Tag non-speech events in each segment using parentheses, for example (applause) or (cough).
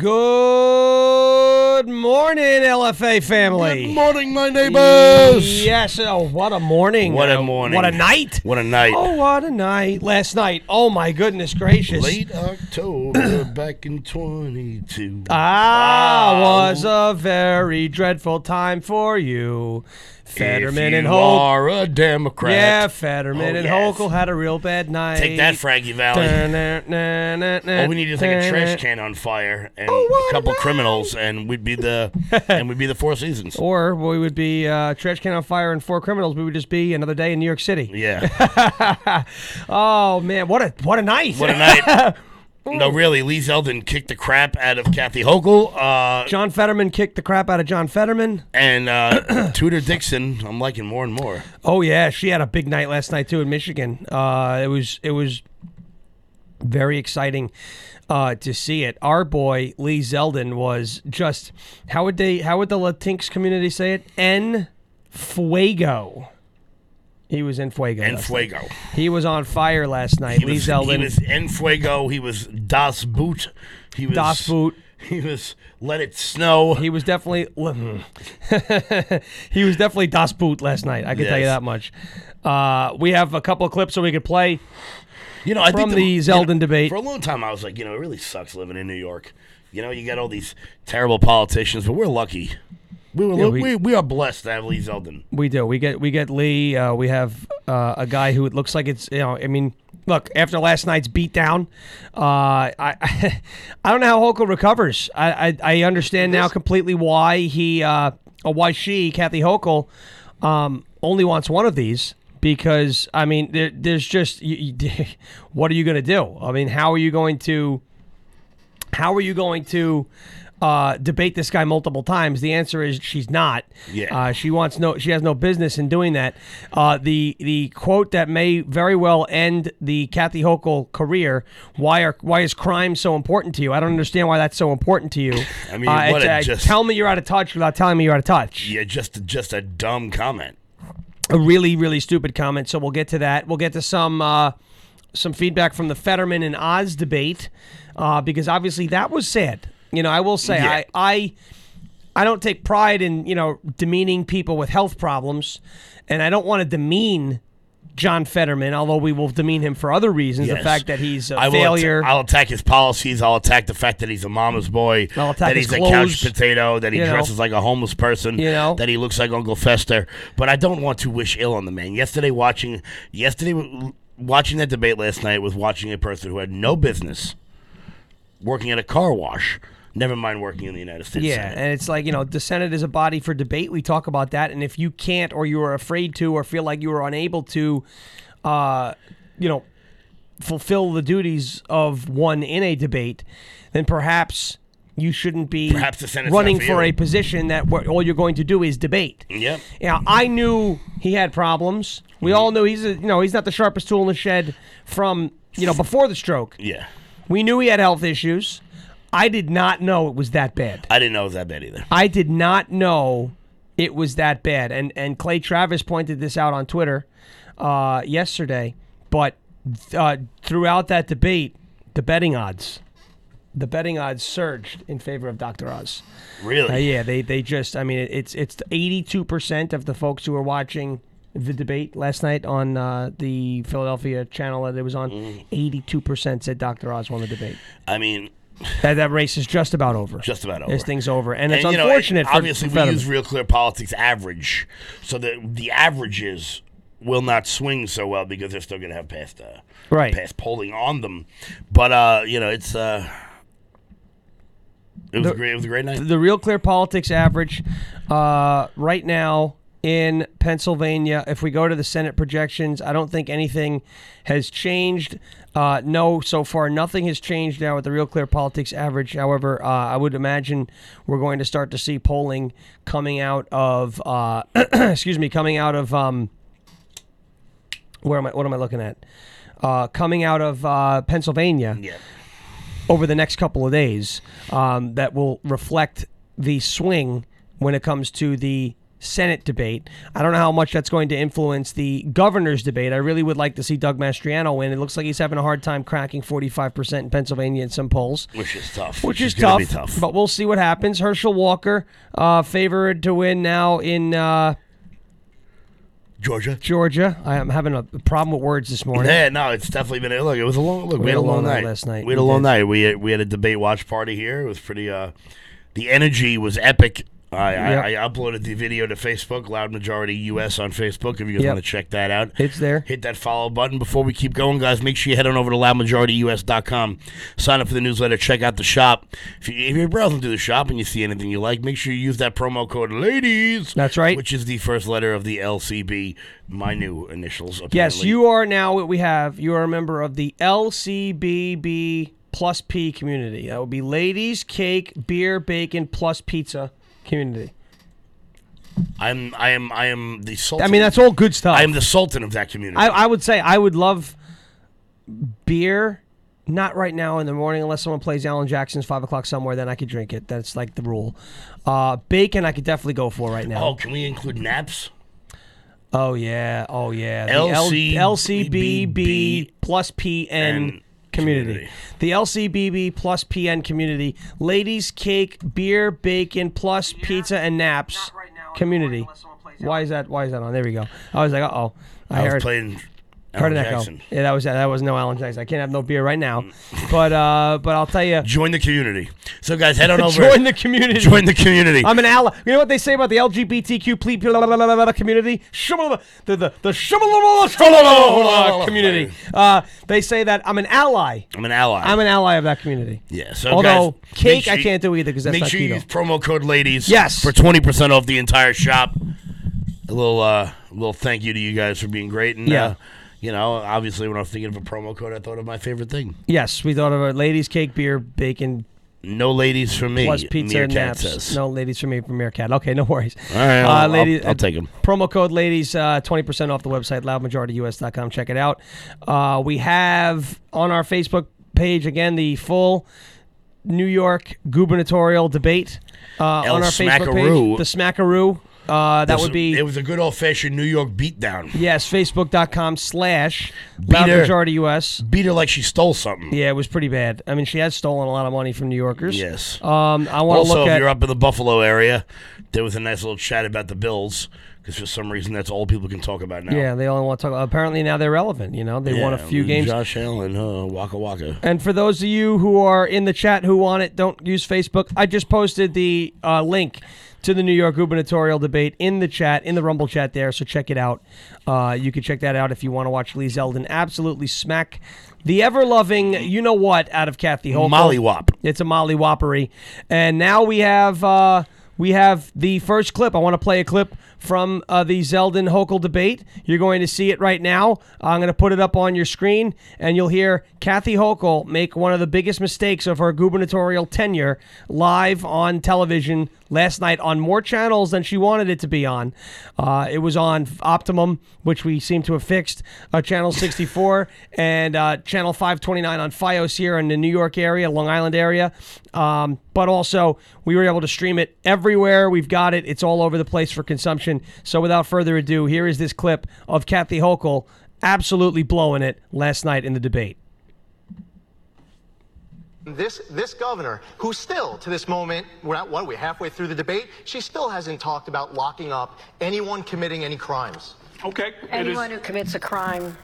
Good morning, LFA family. Good morning, my neighbors. Yes. Oh, what a morning. What a Uh, morning. What a night. What a night. Oh, what a night. Last night. Oh, my goodness gracious. Late October, (clears throat) back in 22. Ah, Ah. was a very dreadful time for you. Fetterman and Holt. are a Democrat. Yeah, Fetterman Oh, and yes. Hochul had a real bad night. Take that, Frankie Valli. All we need to take a trash can on fire and Oh, a couple criminals, and we'd be the (laughs) and we'd be the Four Seasons. Or we would be uh, trash can on fire and four criminals. We would just be another day in New York City. Yeah, (laughs) Oh man, what a what a night! what a night. (laughs) No, really, Lee Zeldin kicked the crap out of Kathy Hochul, uh, John Fetterman kicked the crap out of John Fetterman. and uh, (coughs) Tudor Dixon. I'm liking more and more. Oh yeah, she had a big night last night too in Michigan. Uh, it was it was very exciting uh, to see it. Our boy Lee Zeldin was just how would they how would the Latinx community say it? En fuego. He was in fuego. En last night. fuego. He was on fire last night. He Lee was, Zeldin. he was en fuego. He was das boot. He was Das Boot. He was let it snow. He was definitely (laughs) he was definitely Das Boot last night. I can tell you Yes. that much. Uh, we have a couple of clips so we could play. You know, I From think the you Zeldin know, debate. For a long time, I was like, you know, it really sucks living in New York. You know, you got all these terrible politicians, but we're lucky. We were Yeah, we, we- we, are blessed to have Lee Zeldin. We do. We get we get Lee. Uh, we have uh, a guy who it looks like it's you know. I mean, look after last night's beatdown, uh, I (laughs) I don't know how Hochul recovers. I I, I understand now completely why he uh, why she Kathy Hochul um, only wants one of these. Because I mean, there, there's just you, you, (laughs) what are you going to do? I mean, how are you going to how are you going to uh, debate this guy multiple times? The answer is she's not. Yeah. Uh, she wants no. She has no business in doing that. Uh, the the quote that may very well end the Kathy Hochul career. Why are why is crime so important to you? I don't understand why that's so important to you. (laughs) I mean, uh, what a just- tell me you're out of touch without telling me you're out of touch. Yeah, just just a dumb comment. a really really stupid comment. So we'll get to that. We'll get to some uh, some feedback from the Fetterman and Oz debate uh, because obviously that was sad. You know, I will say Yeah. I I I don't take pride in you know demeaning people with health problems, and I don't want to demean. John Fetterman, although we will demean him for other reasons, the fact that he's a I will failure. I'll attack his policies. I'll attack the fact that he's a mama's boy. I'll attack that his he's a clothes, couch potato. That he you know. dresses like a homeless person. You know. That he looks like Uncle Fester. But I don't want to wish ill on the man. Yesterday, watching yesterday watching that debate last night was watching a person who had no business working at a car wash. Never mind working in the United States. Yeah, Senate. and it's like, you know, the Senate is a body for debate. We talk about that. And if you can't, or you are afraid to, or feel like you are unable to, uh, you know, fulfill the duties of one in a debate, then perhaps you shouldn't be Perhaps the Senate's running for a position that all you're going to do is debate. Yep. Yeah, I knew he had problems. We all knew he's a, you know he's not the sharpest tool in the shed from you know before the stroke. Yeah. We knew he had health issues. I did not know it was that bad. I didn't know it was that bad either. I did not know it was that bad. And and Clay Travis pointed this out on Twitter uh, yesterday. But uh, throughout that debate, the betting odds, the betting odds surged in favor of Dr. Oz. Really? Uh, yeah, they they just. I mean, it's it's eighty two percent of the folks who were watching the debate last night on uh, the Philadelphia channel that it was on. Mm. Eighty two percent said Dr. Oz won the debate. I mean, That that race is just about over. just about over. This thing's over, and it's And, you unfortunate. for- obviously, for we Fetterman. use Real Clear Politics average, so that the averages will not swing so well because they're still going to have past uh, Right. past polling on them. But uh, you know, it's uh, it was The- a great. It was a great night. the Real Clear Politics average uh, right now in Pennsylvania. If we go to the Senate projections, I don't think anything has changed. Uh, no, so far nothing has changed now with the Real Clear Politics average. However, uh, I would imagine we're going to start to see polling coming out of, uh, (clears throat) excuse me, coming out of. Um, where am I? What am I looking at? Uh, coming out of uh, Pennsylvania yeah. over the next couple of days um, that will reflect the swing when it comes to the Senate debate. I don't know how much that's going to influence the governor's debate. I really would like to see Doug Mastriano win. It looks like he's having a hard time cracking 45% in Pennsylvania in some polls. Which is tough. Which, is, gonna tough, tough. but we'll see what happens. Herschel Walker, uh, favored to win now in uh, Georgia. Georgia. I am having a problem with words this morning. Yeah, no, it's definitely been. a Look, it was a long. Look, we, had a long, night. last night. We had a We long did. night. We had, we had a debate watch party here. It was pretty. uh The energy was epic. I, Yep. I, I uploaded the video to Facebook, Loud Majority US on Facebook. If you guys Yep. want to check that out, It's there. hit that follow button. Before we keep going, guys, make sure you head on over to loudmajorityus.com. Sign up for the newsletter. Check out the shop. If, you, if you're browsing through the shop and you see anything you like, make sure you use that promo code LADIES. That's right. Which is the first letter of the LCB, my new initials. Yes, you are now what we have. You are a member of the LCBB plus P community. That would be ladies, cake, beer, bacon plus pizza community. I'm I am I am the sultan. I mean, that's all good stuff. I am the sultan of that community. I, I would say I would love beer. Not right now in the morning, unless someone plays Alan Jackson's five o'clock somewhere. Then I could drink it. That's like the rule. Uh, bacon, I could definitely go for right now. oh, can we include naps? Oh yeah, oh yeah. The LC L- LCBB plus PN and community. community. The LCBB plus PN community. Ladies, cake, beer, bacon plus pizza and naps community. Why is that? Why is that on? There we go. I was like, uh oh. I, I, heard playing heard Alan. Jackson. Yeah, that was that was no Alan Jackson. I can't have no beer right now. (laughs) But uh, but I'll tell you, Join the community. So guys, head on (laughs) over. join the community. Join the community. I'm an ally. You know what they say about the LGBTQ ple- blah, blah, blah, blah, blah, community? Shumala- The the the shumala- shumala- community. Uh, they say that I'm an ally. I'm an ally. I'm an ally of that community. yeah. So Although guys, cake, sure I can't do either because that's Make not sure you use promo code ladies. Yes. For twenty percent off the entire shop. A little uh, little thank you to you guys for being great. And Yeah. uh, you know, obviously when I was thinking of a promo code, I thought of my favorite thing. yes, we thought of a ladies' cake, beer, bacon, No ladies for me. plus pizza and naps. says. No ladies for me from Meerkat. Okay, no worries. All right, I'll, Uh, I'll- ladies- I'll, take them. Promo code ladies, uh, 20% off the website, loudmajorityus.com. Check it out. Uh, we have on our Facebook page, again, the full New York gubernatorial debate uh, on our Facebook page. The Smackaroo. Uh, that would be, It was a good old fashioned New York beatdown. yes, facebook.com slash Beat her. loudmajorityus. Beat her like she stole something. Yeah, it was pretty bad. I mean, she has stolen a lot of money from New Yorkers. Yes. Um, I want to also, look if you're up in the Buffalo area, there was a nice little chat about the Bills because for some reason that's all people can talk about now. Yeah, they only want to talk. Apparently now they're relevant. You know, they won a few games. Josh Allen, uh, Waka Waka. And for those of you who are in the chat who want it, don't use Facebook. I just posted the uh, link to the New York gubernatorial debate in the chat, in the Rumble chat there. So check it out. Uh, you can check that out if you want to watch Lee Zeldin absolutely smack the ever loving, you know what, out of Kathy Hochul. Molly Wop. It's a Molly Whoppery. And now we have uh, we have the first clip. I want to play a clip from uh, the Zeldin Hochul debate. You're going to see it right now. I'm going to put it up on your screen, and you'll hear Kathy Hochul make one of the biggest mistakes of her gubernatorial tenure live on television last night on more channels than she wanted it to be on. Uh, it was on Optimum, which we seem to have fixed, uh, Channel 64, and uh, Channel 529 on FiOS here in the New York area, Long Island area. Um, but also, we were able to stream it everywhere. We've got it. It's all over the place for consumption. So without further ado, here is this clip of Kathy Hochul absolutely blowing it last night in the debate. This this governor, who still to this moment, we're not what are we halfway through the debate, she still hasn't talked about locking up anyone committing any crimes. Okay. it is- Anyone who commits a crime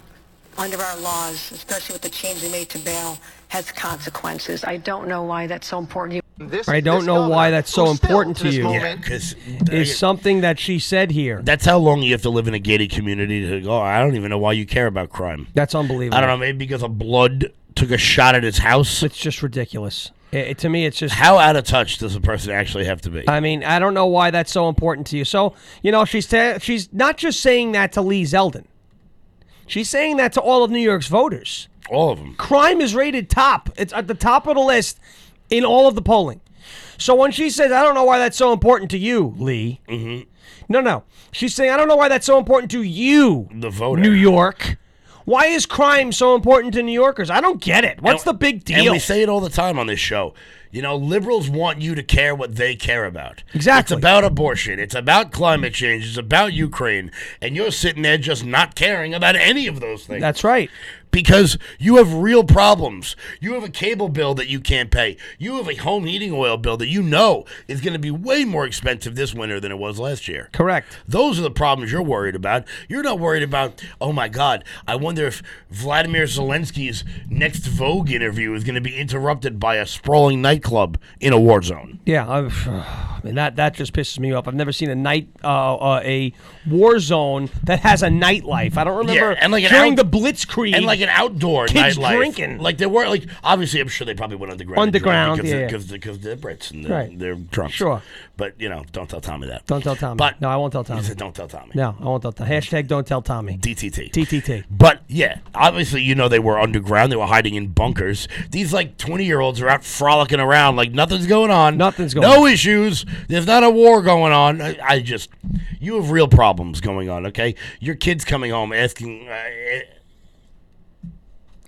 under our laws, especially with the change we made to bail, has consequences. I don't know why that's so important. This, I don't know why that's so important to to this you. Yeah, moment, because Is something that she said here. that's how long you have to live in a gated community to go. I don't even know why you care about crime. That's unbelievable. I don't know. Maybe because of blood took a shot at his house. It's just ridiculous. It- to me, it's just How out of touch does a person actually have to be? I mean, I don't know why that's so important to you. So, you know, she's ta- she's not just saying that to Lee Zeldin. She's saying that to all of New York's voters. All of them. Crime is rated top. It's at the top of the list in all of the polling. So when she says, "I don't know why that's so important to you, Lee," mm-hmm. no, no, she's saying, "I don't know why that's so important to you, The voter. New York." Why is crime so important to New Yorkers? I don't get it. What's And- the big deal? And we say it all the time on this show. You know, liberals want you to care what they care about. Exactly. It's about abortion. It's about climate change. It's about Ukraine. And you're sitting there just not caring about any of those things. That's right. Because you have real problems. You have a cable bill that you can't pay. You have a home heating oil bill that you know is going to be way more expensive this winter than it was last year. Correct. Those are the problems you're worried about. You're not worried about, oh my God, I wonder if Vladimir Zelensky's next Vogue interview is going to be interrupted by a sprawling nightclub in a war zone. Yeah, I, Mean that that just pisses me off. I've never seen a night uh, uh, a war zone that has a nightlife. I don't remember and like an during out- the Blitzkrieg And like an outdoor Kids nightlife. drinking. Like there were like obviously I'm sure they probably went underground. Underground, because yeah, yeah. because because they're Brits and they're, Right. they're drunk. Sure. But you know, don't tell Tommy that. Don't tell Tommy. But No, I won't tell Tommy. said, don't tell Tommy. no, I won't tell Tommy. Hashtag don't tell Tommy. DTT. TTT. But yeah, obviously, you know, they were underground. They were hiding in bunkers. These like 20 year olds are out frolicking around like nothing's going on. Nothing's going No issues. There's not a war going on. I, I just, you have real problems going on, okay? Your kid's coming home asking, uh,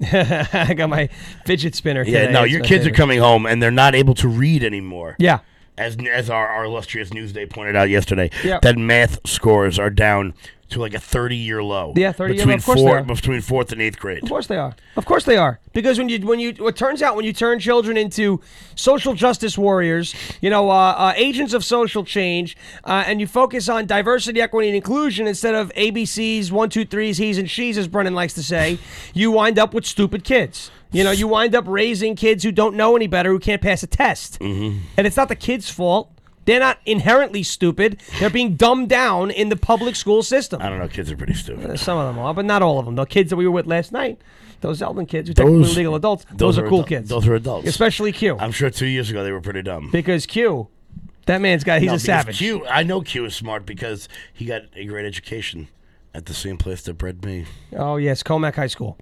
(laughs) I got my fidget spinner. yeah, no, your kids are coming home and they're not able to read anymore. Yeah. As, as our, our illustrious Newsday pointed out yesterday, Yep. that math scores are down to like a 30 year low. Yeah, 30 year low. between Of course they four- are. Between fourth and eighth grade. Of course they are. Of course they are. Because when you when you it turns out when you turn children into social justice warriors, you know, uh, uh, agents of social change, uh, and you focus on diversity, equity, and inclusion instead of ABCs, one, two, threes, he's and she's, as Brennan likes to say, you wind up with stupid kids. You know, you wind up raising kids who don't know any better, who can't pass a test, mm-hmm. and it's not the kids' fault. They're not inherently stupid. They're being dumbed down in the public school system. I don't know. Kids are pretty stupid. Some of them are, but not all of them. The kids that we were with last night, those Eldon kids who technically Those- legal adults, those, are, cool adul- kids. Those are adults. Especially Q. I'm sure two years ago they were pretty dumb. because Q, that man's got, he's No, a savage. Q, I know Q is smart because he got a great education at the same place that bred me, Oh, yes, Commack High School.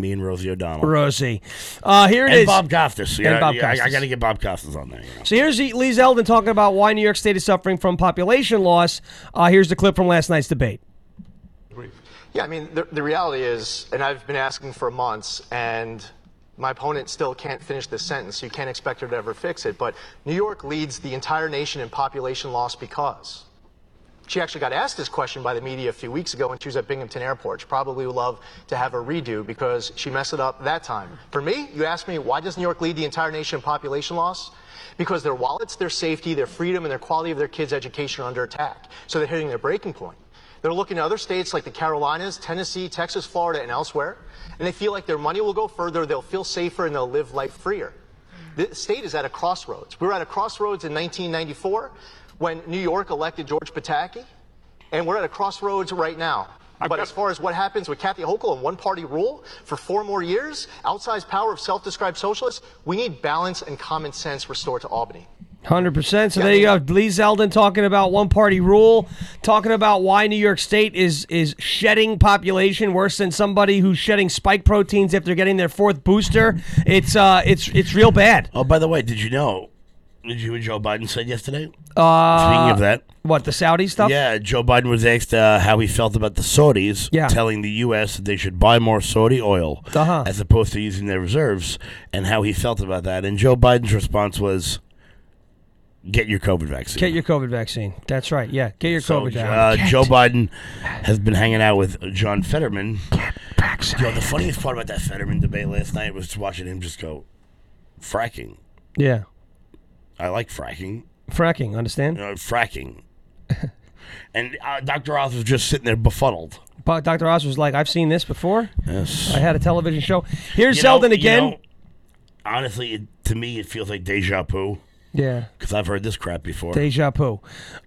Me and Rosie O'Donnell, Rosie. Uh, here it and is. Bob Costas. Yeah, Bob yeah, I, I got to get Bob Costas on there. You know. So here's Lee Zeldin talking about why New York State is suffering from population loss. Uh, here's the clip from last night's debate. Yeah, I mean, the, the reality is, and I've been asking for months, and my opponent still can't finish this sentence, you can't expect her to ever fix it. But New York leads the entire nation in population loss because. She actually got asked this question by the media a few weeks ago when she was at Binghamton Airport. She probably would love to have a redo because she messed it up that time. For me, you asked me, why does New York lead the entire nation in population loss? Because their wallets, their safety, their freedom, and their quality of their kids' education are under attack. So they're hitting their breaking point. They're looking at other states like the Carolinas, Tennessee, Texas, Florida, and elsewhere, and they feel like their money will go further, they'll feel safer, and they'll live life freer. The state is at a crossroads. We were at a crossroads in 1994 when New York elected George Pataki, and we're at a crossroads right now. But as far as what happens with Kathy Hochul and one party rule for four more years, outsized power of self described socialists, we need balance and common sense restored to Albany. Hundred percent. So there you go. Lee Zeldin talking about one party rule, talking about why New York State is is shedding population worse than somebody who's shedding spike proteins after getting their fourth booster. It's uh, it's it's real bad. Oh, by the way, did you know? Did you hear what Joe Biden said yesterday? Uh, Speaking of that, What the Saudi stuff? yeah, Joe Biden was asked uh, how he felt about the Saudis Yeah. telling the U.S. that they should buy more Saudi oil Uh-huh. as opposed to using their reserves, and how he felt about that. And Joe Biden's response was, "Get your COVID vaccine." Get your COVID vaccine. That's right. Yeah, get your So, COVID uh, down. Joe Biden has been hanging out with John Fetterman. Yo, the funniest part about that Fetterman debate last night was watching him just go, fracking. Yeah, I like fracking. fracking. Understand? You know, fracking. (laughs) and uh, Dr. Oz was just sitting there befuddled. But Dr. Oz was like, "I've seen this before. Yes. I had a television show." Here's You know- Zeldin you again. know, honestly, it, to me, it feels like deja vu yeah. because I've heard this crap before. Deja vu.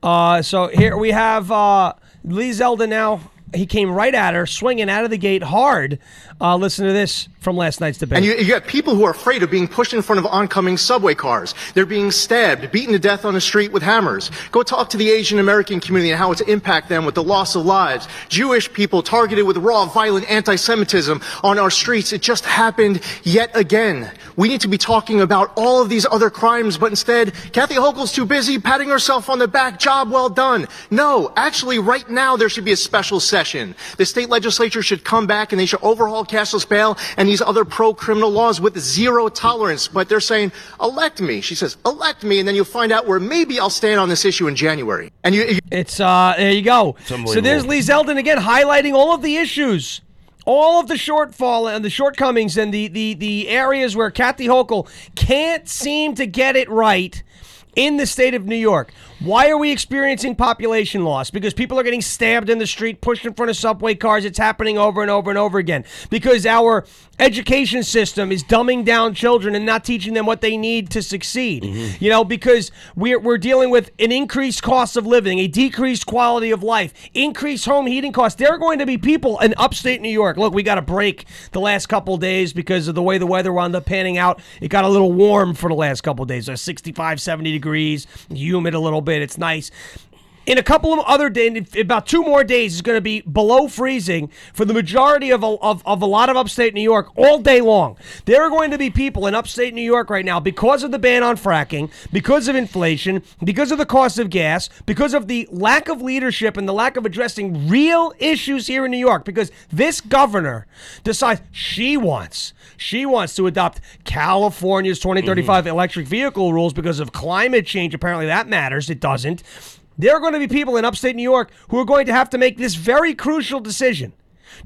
Uh, so here we have uh, Lee Zeldin now. He came right at her, swinging out of the gate hard. Uh, listen to this from last night's debate. And you, you have people who are afraid of being pushed in front of oncoming subway cars. They're being stabbed, beaten to death on the street with hammers. Go talk to the Asian American community and how it's impact them with the loss of lives. Jewish people targeted with raw, violent anti-Semitism on our streets. It just happened yet again. We need to be talking about all of these other crimes, but instead, Kathy Hochul's too busy patting herself on the back. Job well done. No, actually, right now there should be a special session session. The state legislature should come back and they should overhaul cashless bail and these other pro-criminal laws with zero tolerance. But they're saying, elect me. She says, elect me, and then you'll find out where maybe I'll stand on this issue in January. And you, you It's uh there you go. So there's Lee Zeldin again highlighting all of the issues. All of the shortfall and the shortcomings and the, the, the areas where Kathy Hochul can't seem to get it right in the state of New York. Why are we experiencing population loss? Because people are getting stabbed in the street, pushed in front of subway cars. It's happening over and over and over again. Because our education system is dumbing down children and not teaching them what they need to succeed. Mm-hmm. You know, because we're, we're dealing with an increased cost of living, a decreased quality of life, increased home heating costs. There are going to be people in upstate New York. Look, we got a break the last couple days because of the way the weather wound up panning out. It got a little warm for the last couple days. So 65, 70 degrees, humid a little bit. It's nice. In a couple of other days, about two more days, it's going to be below freezing for the majority of a, of, of a lot of upstate New York all day long. There are going to be people in upstate New York right now because of the ban on fracking, because of inflation, because of the cost of gas, because of the lack of leadership and the lack of addressing real issues here in New York. Because this governor decides she wants she wants to adopt California's 2035 mm-hmm. electric vehicle rules because of climate change. Apparently, that matters. It doesn't. There are going to be people in upstate New York who are going to have to make this very crucial decision.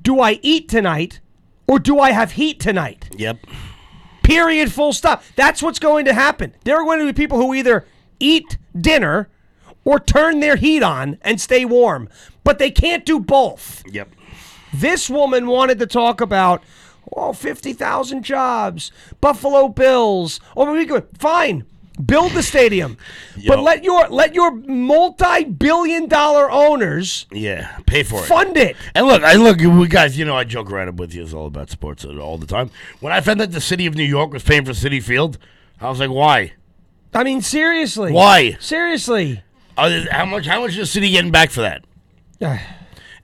Do I eat tonight or do I have heat tonight? Yep. Period, full stop. That's what's going to happen. There are going to be people who either eat dinner or turn their heat on and stay warm, but they can't do both. Yep. This woman wanted to talk about, oh, 50,000 jobs, Buffalo Bills. Oh, we could, fine. Build the stadium, (laughs) but let your let your multi-billion dollar owners Yeah. Pay for it. fund it. And look, I look, we guys, you know, I joke around with you. It's all about sports all the time. When I found that the city of New York was paying for Citi Field, I was like, why? I mean, seriously. Why? Seriously. Uh, how much? How much is the city getting back for that?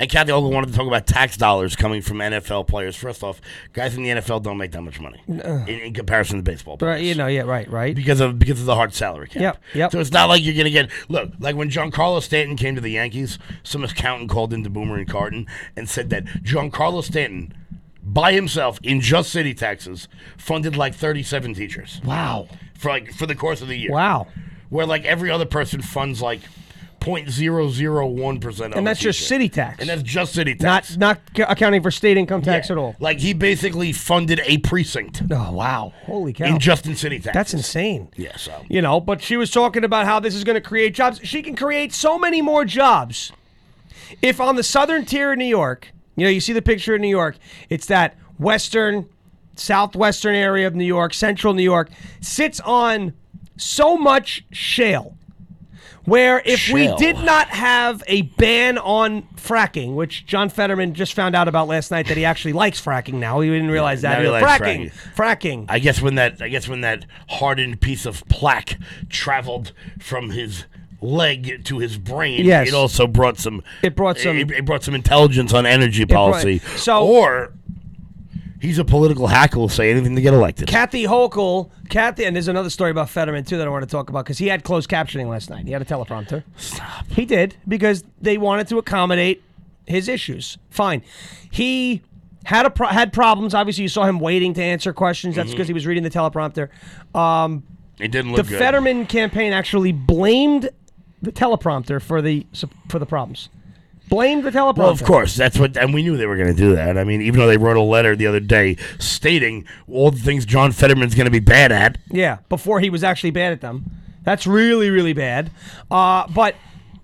And Kathy Hochul wanted to talk about tax dollars coming from NFL players. First off, guys in the NFL don't make that much money uh. in, in comparison to baseball players. Right, you know, yeah, right, right. because of because of the hard salary cap. Yep, yep. So it's not like you're gonna get look like when Giancarlo Stanton came to the Yankees, some accountant called into Boomer and Carton and said that Giancarlo Stanton, by himself in just city taxes, funded like 37 teachers Wow. for like for the course of the year. Wow. Where like every other person funds like 0.001 percent, And that's just city tax. and that's just city tax. not c- accounting for state income tax Yeah. at all. Like he basically funded a precinct Oh, wow. Holy cow. in just in city tax. That's insane. Yeah, so You know, but she was talking about how this is going to create jobs. She can create so many more jobs if on the southern tier of New York, you know, you see the picture of New York, it's that western, southwestern area of New York, central New York, sits on so much shale. Where if we did not have a ban on fracking, which John Fetterman just found out about last night that he actually likes fracking now. He didn't realize that. He he was, fracking, fracking. I guess when that I guess when that hardened piece of plaque traveled from his leg to his brain, Yes. it also brought some It brought some- it, it brought some intelligence on energy brought- policy. so- or he's a political hack who will say anything to get elected. Kathy Hochul, Kathy, and there's another story about Fetterman too that I want to talk about because he had closed captioning last night. He had a teleprompter. Stop. He did because they wanted to accommodate his issues. Fine. He had a pro- had problems. Obviously, you saw him waiting to answer questions. That's because he was reading the teleprompter. Um, It didn't the look good. Fetterman campaign actually blamed the teleprompter for the for the problems. Blamed the teleprompter. Well, of course, that's what, and we knew they were going to do that. I mean, even though they wrote a letter the other day stating all the things John Fetterman's going to be bad at. Yeah, before he was actually bad at them. That's really, really bad. Uh, but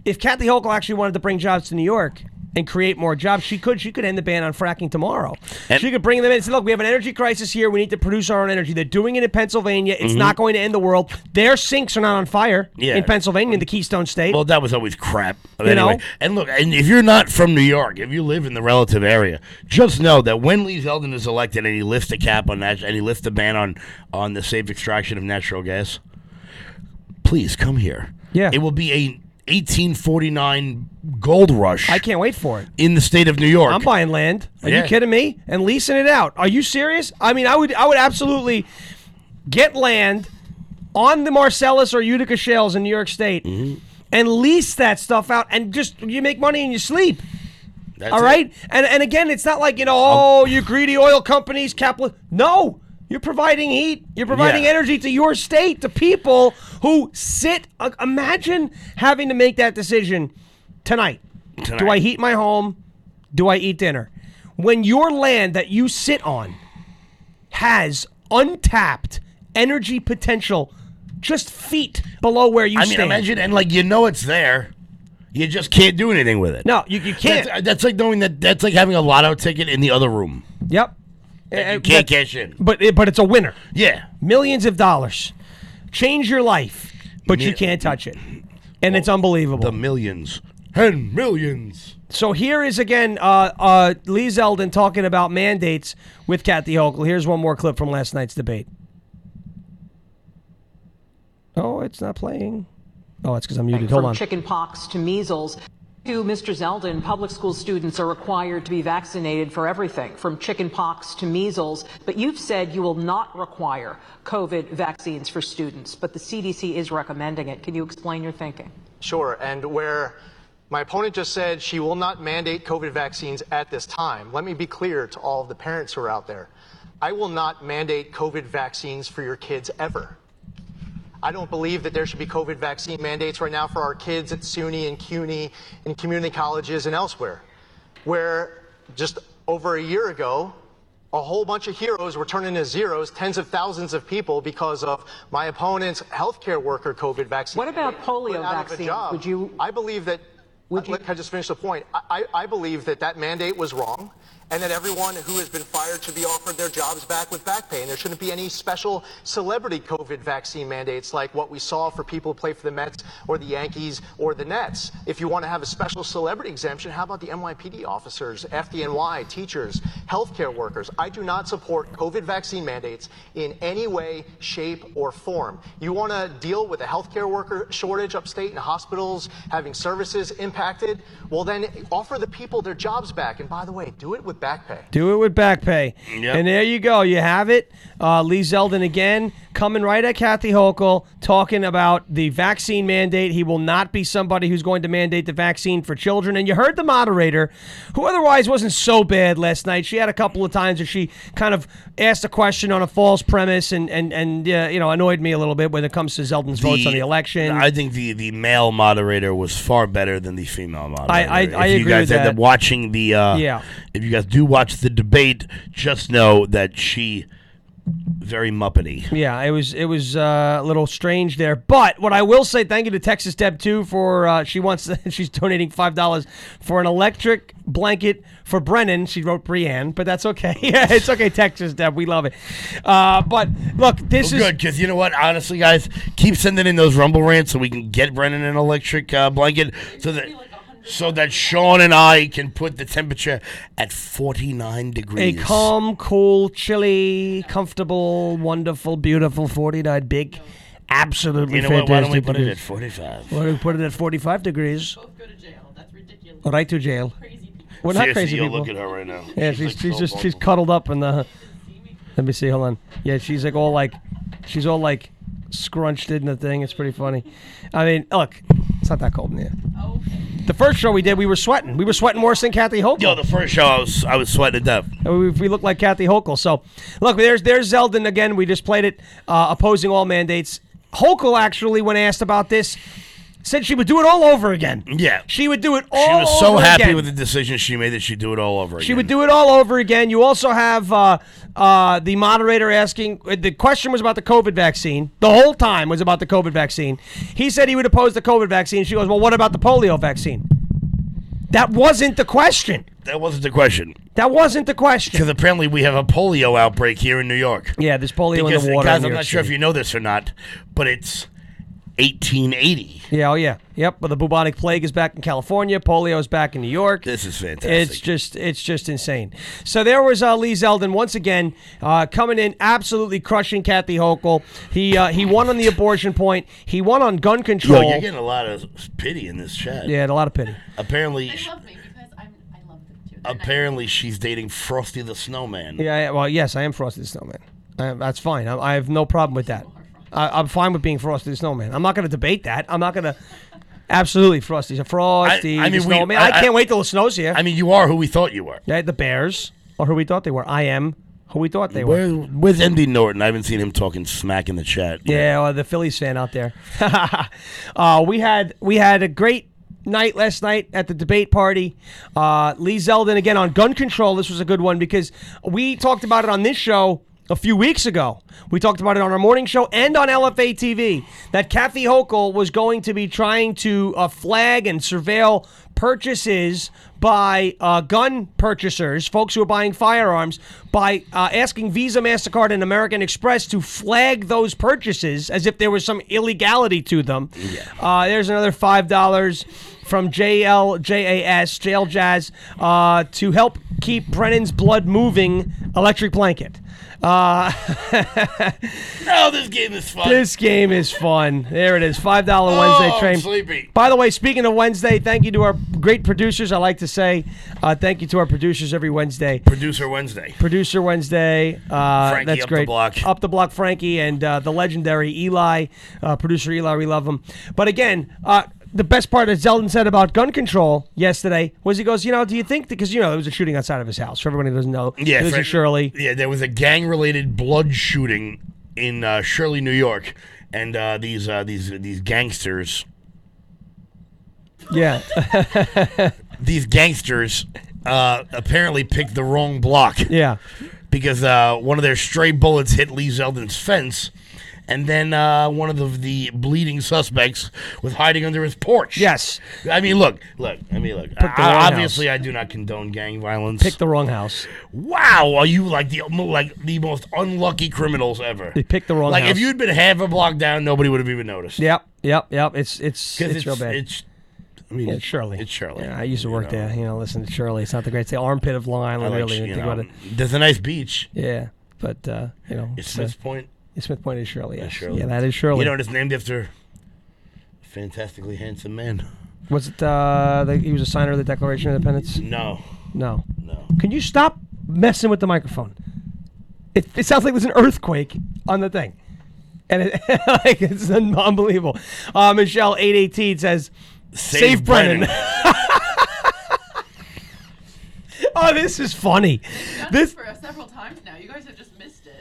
if Kathy Hochul actually wanted to bring jobs to New York and create more jobs, she could. She could end the ban on fracking tomorrow. And- she could bring them in and say, "Look, we have an energy crisis here. We need to produce our own energy." They're doing it in Pennsylvania. It's mm-hmm. not going to end the world. Their sinks are not on fire Yeah. in Pennsylvania, in the Keystone State. Well, that was always crap. But You anyway, know? and look, and if you're not from New York, if you live in the relative area, just know that when Lee Zeldin is elected and he lifts the cap on that, and he lifts the ban on on the safe extraction of natural gas, please come here. Yeah. it will be a 1849 gold rush I can't wait for it. in the state of New York. I'm buying land. Are Yeah. you kidding me? And leasing it out. Are you serious? I mean, I would I would absolutely get land on the Marcellus or Utica shales in New York State Mm-hmm. and lease that stuff out and just you make money and you sleep. That's All it. right, and and again, it's not like you know, oh, you greedy oil companies, capital. No, you're providing heat. You're providing Yeah. energy to your state, to people who sit. Uh, imagine having to make that decision tonight. Do I heat my home? Do I eat dinner? When your land that you sit on has untapped energy potential, just feet below where you I mean, stand. imagine, and like you know it's there, you just can't do anything with it. no, you, you can't. That's, that's like knowing that that's like having a lotto ticket in the other room. yep. That Uh, you can't that- cash in. But it, but it's a winner. Yeah. millions of dollars, change your life, but you can't touch it, and it's unbelievable. The millions and millions. so here is again uh, uh, Lee Zeldin talking about mandates with Kathy Hochul. Here's one more clip from last night's debate. Oh, it's not playing. Oh, it's because I'm muted. Hold from on. chickenpox to measles. To Mr. Zeldin, public school students are required to be vaccinated for everything from chickenpox to measles, but you've said you will not require COVID vaccines for students, but the CDC is recommending it. Can you explain your thinking? Sure. And where my opponent just said she will not mandate COVID vaccines at this time, let me be clear to all of the parents who are out there. I will not mandate COVID vaccines for your kids ever. I don't believe that there should be COVID vaccine mandates right now for our kids at SUNY and CUNY and community colleges and elsewhere, where just over a year ago, a whole bunch of heroes were turned into zeros, tens of thousands of people because of my opponent's healthcare worker COVID vaccine. What about polio put out of a vaccine? Would you- I believe that. Would uh, you- Can I just finish the point? I, I I believe that that mandate was wrong, and that everyone who has been fired should be offered their jobs back with back pay, and there shouldn't be any special celebrity COVID vaccine mandates like what we saw for people who play for the Mets or the Yankees or the Nets. If you want to have a special celebrity exemption, how about the NYPD officers, FDNY, teachers, healthcare workers? I do not support COVID vaccine mandates in any way, shape, or form. You want to deal with a healthcare worker shortage upstate in hospitals having services impacted? Well, then offer the people their jobs back. And by the way, do it with back pay. Do it with back pay. Yep. And there you go. You have it. Uh, Lee Zeldin again coming right at Kathy Hochul talking about the vaccine mandate. He will not be somebody who's going to mandate the vaccine for children. And you heard the moderator, who otherwise wasn't so bad last night. She had a couple of times where she kind of asked a question on a false premise and and and uh, you know annoyed me a little bit when it comes to Zeldin's votes on the election. I think the, the male moderator was far better than the female moderator. I- if I you agree guys with end up that. watching the, uh, Yeah. if you guys do watch the debate, just know that she very muppety. Yeah, it was it was uh, a little strange there, but what I will say, thank you to Texas Deb too for uh, she wants (laughs) she's donating five dollars for an electric blanket for Brennan. She wrote Brienne, but that's okay. (laughs) yeah, it's okay, Texas Deb, we love it. Uh, but look, this Well, is good, because you know what? Honestly, guys, keep sending in those rumble rants so we can get Brennan an electric uh, blanket so that so that Shawn and I can put the temperature at 49 degrees. a calm, cool, chilly, comfortable, wonderful, beautiful forty nine big. Absolutely you know what? Why don't we fantastic put it at 45? Why don't we put it at 45 degrees? Both go to jail. That's ridiculous. Right to jail. Crazy. We're not Seriously, crazy yo, people. look at her right now. Yeah, she's like she's so just she's cuddled up in the. Let me see. Hold on. Yeah, she's like all like, she's all like scrunched in the thing. It's pretty funny. I mean, look, it's not that cold in here. Okay. The first show we did, we were sweating. We were sweating worse than Kathy Hochul. Yo, the first show I was I was sweating to death. we, we look like Kathy Hochul. So, look, there's there's Zeldin again. We just played it, uh, opposing all mandates. Hochul actually, when asked about this, said she would do it all over again. Yeah. she would do it all. She was so happy again. with the decision she made that she'd do it all over again. She would do it all over again. You also have uh, uh, the moderator asking. uh, The question was about the COVID vaccine. The whole time was about the COVID vaccine. He said he would oppose the COVID vaccine. She goes, "Well, what about the polio vaccine?" That wasn't the question. That wasn't the question. That wasn't the question. Because apparently we have a polio outbreak here in New York. Yeah, there's polio Because, in the water. guys, I'm not sure if you know this or not, but it's 1880. Yeah, oh yeah, yep. But the bubonic plague is back in California. Polio is back in New York. This is fantastic. It's just it's just insane. So there was uh, Lee Zeldin once again uh, coming in, absolutely crushing Kathy Hochul. He uh, he won on the abortion point. He won on gun Yo, control. you're getting a lot of pity in this chat. yeah, a lot of pity. Apparently, They love me because I'm. I love them too. They're apparently she's dating Frosty the Snowman. Yeah, yeah, well, yes, I am Frosty the Snowman. I, that's fine. I, I have no problem with that. I, I'm fine with being Frosty the Snowman. I'm not going to debate that. I'm not going to. Absolutely, Frosty. Frosty. I- I mean, the we- snowman. I- I, can't wait till it snows here. I mean, you are who we thought you were. yeah, the Bears, or who we thought they were. I am who we thought they were. Where, where's Andy Norton? I haven't seen him talking smack in the chat. Yeah, well, the Phillies fan out there. (laughs) uh, we had we had a great night last night at the debate party. Uh, Lee Zeldin again on gun control. This was a good one because we talked about it on this show a few weeks ago. We talked about it on our morning show and on LFA TV that Kathy Hochul was going to be trying to uh, flag and surveil purchases by uh, gun purchasers, folks who are buying firearms, by uh, asking Visa, MasterCard, and American Express to flag those purchases as if there was some illegality to them. Uh, there's another $5 from JLJAS, JL Jazz, uh, to help keep Brennan's blood moving electric blanket. Uh, (laughs) No, this game is fun. this game is fun. There it is. $5 Oh, Wednesday I'm train. sleepy. By the way, speaking of Wednesday, thank you to our great producers. I like to say uh, thank you to our producers every Wednesday. Producer Wednesday. Producer Wednesday. Uh, Frankie that's up the great. block. Up the block, Frankie, and uh, the legendary Eli, uh, producer Eli. We love him. But again, uh, the best part that Zeldin said about gun control yesterday was he goes, you know, do you think because you know there was a shooting outside of his house. For everybody who doesn't know, Yeah, it was in Frank- Shirley. Yeah, there was a gang-related blood shooting in uh, Shirley, New York, and uh, these uh, these these gangsters, Yeah, (laughs) these gangsters, uh, apparently picked the wrong block. yeah. because uh, one of their stray bullets hit Lee Zeldin's fence, and then uh, one of the, the bleeding suspects was hiding under his porch. Yes. I mean, look, look. I mean, look. the I- wrong obviously, I do not condone gang violence. Pick the wrong house. wow, are you like the like the most unlucky criminals ever? They picked the wrong house. Like house. if you'd been half a block down, nobody would have even noticed. Yep, yep, yep. It's it's it's, real bad. It's, I mean, Yeah, it's Shirley. It's Shirley. Yeah, I used to you work know. there. You know, listen to Shirley. It's not the great. It's the armpit of Long Island, like, really. you think know, about it. there's a nice beach. Yeah, but uh, you know, It's it's, uh, Point. Smith Point is Shirley. Yes. Shirley. Yeah, that is Shirley. You know, it's named after a fantastically handsome man. (laughs) was it? Uh, the, he was a signer of the Declaration of Independence. No, No. no. Can you stop messing with the microphone? It, it sounds like there's an earthquake on the thing, and it, (laughs) like it's unbelievable. Uh, Michelle eight eighteen says, "Save, Brennan." (laughs) oh, this is funny. This for several times now. You guys have just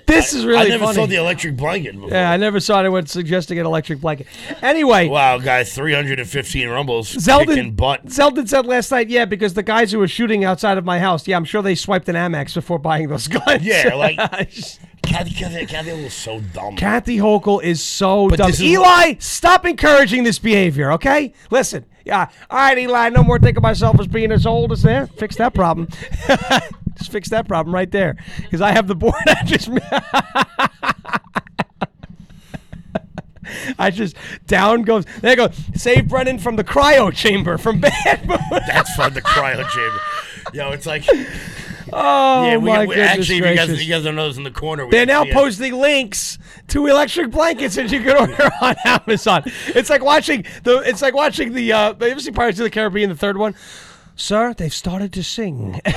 this is really I never funny. saw the electric blanket before. yeah, I never saw anyone suggesting an electric blanket. Anyway, Wow, guys, 315 rumbles. Zeldin, butt. Zeldin said last night, yeah, because the guys who were shooting outside of my house, yeah, I'm sure they swiped an Amex before buying those (laughs) guns. Yeah, like (laughs) Kathy, Kathy, Kathy was so dumb. Kathy Hochul is so But dumb. is Eli, stop encouraging this behavior, okay? Listen, yeah, all right, Eli, no more thinking of myself as being as old as there. Fix that problem. (laughs) just fix that problem right there, because I have the board. (laughs) I just, (laughs) I just down goes. There you go. Save Brennan from the cryo chamber from Bad (laughs) Moon. That's fun, the cryo chamber. Yo, it's like, Oh yeah, we, my we goodness actually, if you guys, you guys don't know this in the corner. We They're now posting links to electric blankets that you can order on Amazon. It's like watching the. It's like watching the. Uh, you ever see Pirates of the Caribbean, the third one? Sir, they've started to sing. (laughs) (laughs)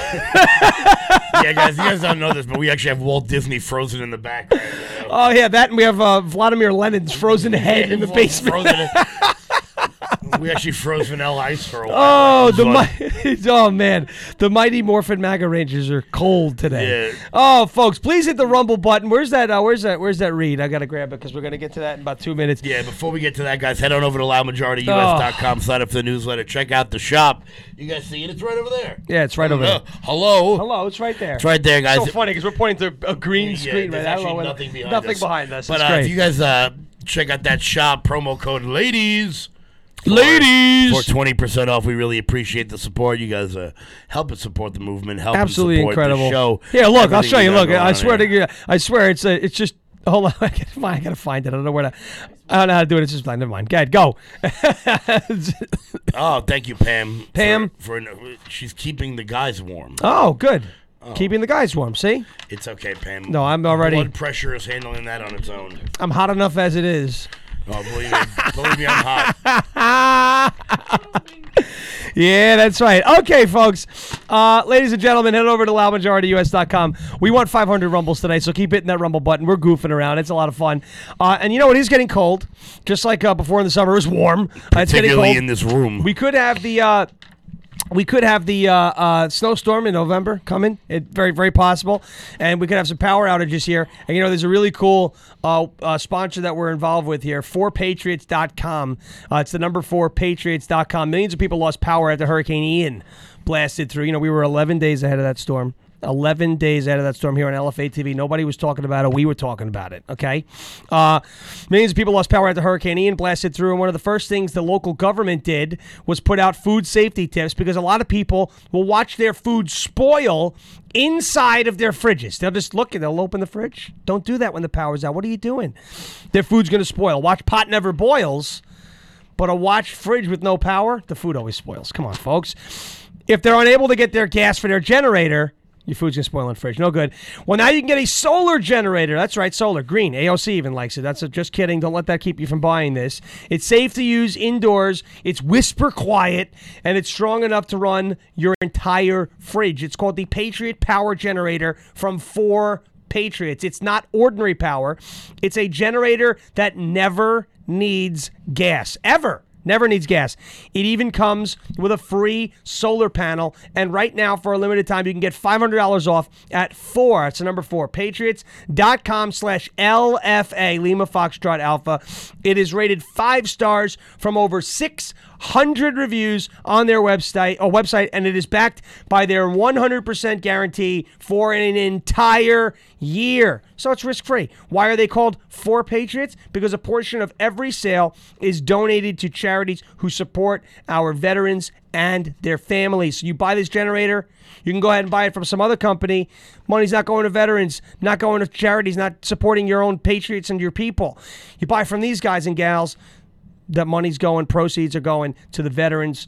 Yeah, guys, you guys don't know this, but we actually have Walt Disney frozen in the back. Right now. oh yeah, that and we have uh, Vladimir Lenin's frozen head in the Walt basement. (laughs) we actually froze vanilla ice for a while. Oh, the mi- (laughs) oh man, the mighty Morphin MAGA Rangers are cold today. Yeah. Oh, folks, please hit the Rumble button. Where's that? Uh, where's that? Where's that read? I gotta grab it because we're gonna get to that in about two minutes. Yeah, before we get to that, guys, head on over to loudmajorityus.com, sign up for the newsletter, check out the shop. You guys see it? It's right over there. Yeah, it's right over there. hello. Hello, it's right there. It's right there, guys. so funny because we're pointing to a green Yeah, screen right actually nothing behind nothing us. behind us. But It's uh, if you guys uh, check out that shop, promo code LADIES. For- Ladies! For 20% off. We really appreciate the support. You guys uh, help us support the movement, help Absolutely support incredible. the show. Here, look, I'll show you. Look, I swear to you, I swear it's a, it's just. (laughs) Hold on, I gotta find, I gotta find it. I don't know where to. I don't know how to do it. It's just like never mind. Go ahead, go. (laughs) Oh, thank you, Pam. for- Pam? For, she's keeping the guys warm. oh, good. Keeping the guys warm. See, It's okay, Pam. No, I'm already- Blood pressure is handling that on its own. I'm hot enough as it is. Oh, believe me, believe me, I'm hot. (laughs) Yeah, that's right. Okay, folks. Uh, ladies and gentlemen, head over to loudmajorityus.com. We want 500 rumbles tonight, so keep hitting that rumble button. We're goofing around. It's a lot of fun. Uh, and you know, what? it is getting cold. Just like uh, before in the summer, it was warm. Uh, it's getting Particularly cold. in this room. We could have the uh, we could have the uh, uh, snowstorm in November coming. It very very possible, and we could have some power outages here. And you know, there's a really cool uh, uh, sponsor that we're involved with here, 4patriots.com. Uh, it's the number 4patriots.com. Millions of people lost power after Hurricane Ian blasted through. You know, we were 11 days ahead of that storm. 11 days out of that storm here on LFA TV. Nobody was talking about it. We were talking about it, okay? Uh, millions of people lost power after Hurricane Ian blasted through. And one of the first things the local government did was put out food safety tips because a lot of people will watch their food spoil inside of their fridges. They'll just look and they'll open the fridge. Don't do that when the power's out. What are you doing? Their food's going to spoil. Watch pot never boils. But a watch fridge with no power, the food always spoils. Come on, folks. If they're unable to get their gas for their generator, your food's gonna spoil in the fridge. No good. Well, now you can get a solar generator. That's right, solar. Green. AOC even likes it. That's a, just kidding. Don't let that keep you from buying this. It's safe to use indoors. It's whisper quiet, and it's strong enough to run your entire fridge. It's called the Patriot Power Generator from Four Patriots. It's not ordinary power. It's a generator that never needs gas ever. Never needs gas. It even comes with a free solar panel. And right now, for a limited time, you can get $500 off at four. That's the number four. Patriots.com slash LFA, Lima Foxtrot Alpha. It is rated five stars from over 600 reviews on their website, or website, and it is backed by their 100% guarantee for an entire year. So it's risk free. Why are they called Four Patriots? Because a portion of every sale is donated to charities who support our veterans and their families. So you buy this generator, you can go ahead and buy it from some other company. Money's not going to veterans, not going to charities, not supporting your own patriots and your people. You buy from these guys and gals, that money's going, proceeds are going to the veterans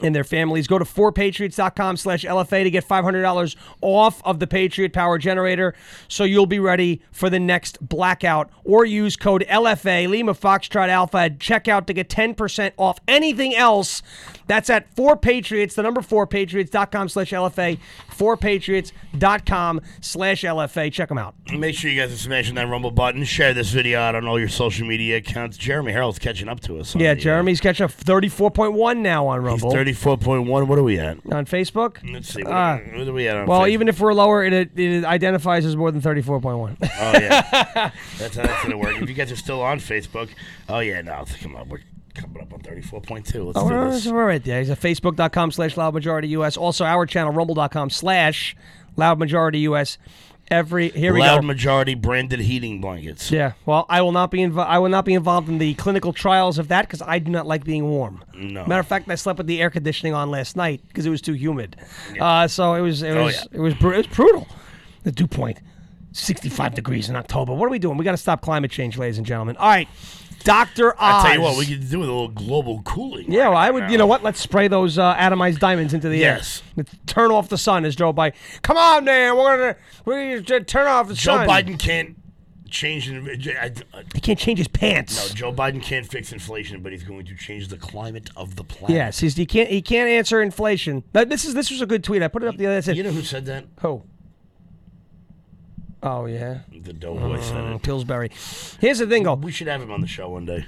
and their families. Go to 4patriots.com slash LFA to get $500 off of the Patriot Power Generator so you'll be ready for the next blackout. Or use code LFA, Lima Foxtrot Alpha at checkout to get 10% off anything else. That's at 4patriots, the number 4patriots.com slash LFA, 4patriots.com slash LFA. Check them out. Make sure you guys are smashing that rumble button. Share this video out on all your social media accounts. Jeremy Herrell's catching up to us. Yeah, the, uh, Jeremy's catching up 34.1 now on Rumble. Thirty-four point one. What are we at? on Facebook. Let's see. What, Uh, what are we at on Well, Facebook? even if we're lower, it, it identifies as more than 34.1. Oh yeah, (laughs) that's how that's gonna work. If you guys are still on Facebook, oh yeah, no, come on, we're coming up on thirty-four point two. Let's Oh, do this. we're right there. He's at facebook.com slash loud majority US. Also, our channel, rumble.com slash loud majority US. Every here we Loud go. majority branded heating blankets. yeah. Well, I will not be invo- I will not be involved in the clinical trials of that because I do not like being warm. No. Matter of fact, I slept with the air conditioning on last night because it was too humid. Uh, so it was it Oh, was yeah. it was bru- it was brutal. The dew point, 65 degrees in October. What are we doing? We got to stop climate change, ladies and gentlemen. All right, Doctor Oz. I tell you what, we could do with a little global cooling. Yeah, well, I would. You know what? Let's spray those uh, atomized diamonds into the Yes. air. Let's turn off the sun as Joe Biden. Come on, man. We're gonna we're gonna turn off the Joe sun. Joe Biden can't change. I, I, He can't change his pants. no, Joe Biden can't fix inflation, but he's going to change the climate of the planet. Yes, he's, he can't. He can't answer inflation. That- This is this was a good tweet. I put it up the other day. You know who said that? "Who? Oh yeah, The Doughboy it. Pillsbury." Here's the thing, though. We should have him on the show one day.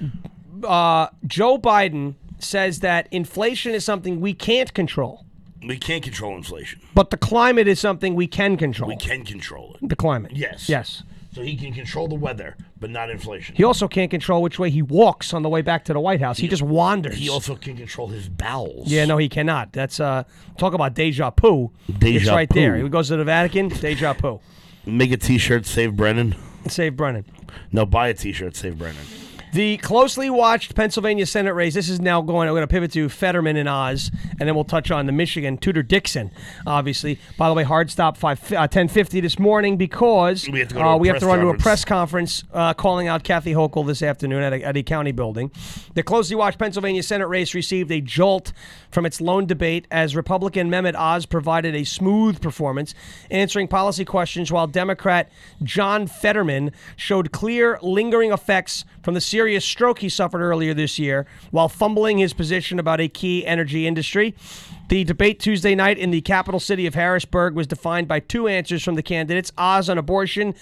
Uh, Joe Biden says that inflation is something we can't control, We can't control inflation. but the climate is something we can control. We can control it. The climate. Yes. Yes. So he can control the weather, but not inflation. He also can't control which way he walks on the way back to the White House. He just wanders. He also can control his bowels. yeah, no, he cannot. That's uh, talk about deja vu. it's Deja right there. He goes to the Vatican. Deja vu. Make a T-shirt, save Brennan. Save Brennan. No, buy a T-shirt, save Brennan. The closely watched Pennsylvania Senate race. This is now going. I'm going to pivot to Fetterman and Oz, and then we'll touch on the Michigan Tudor Dixon. Obviously, by the way, hard stop five uh, ten fifty this morning because We have to go to uh, we have to run to a press conference uh, calling out Kathy Hochul this afternoon at a, at a county building. The closely watched Pennsylvania Senate race received a jolt from its lone debate as Republican Mehmet Oz provided a smooth performance, answering policy questions, while Democrat John Fetterman showed clear, lingering effects from the serious stroke he suffered earlier this year while fumbling his position about a key energy industry. The debate Tuesday night in the capital city of Harrisburg was defined by two answers from the candidates Oz on abortion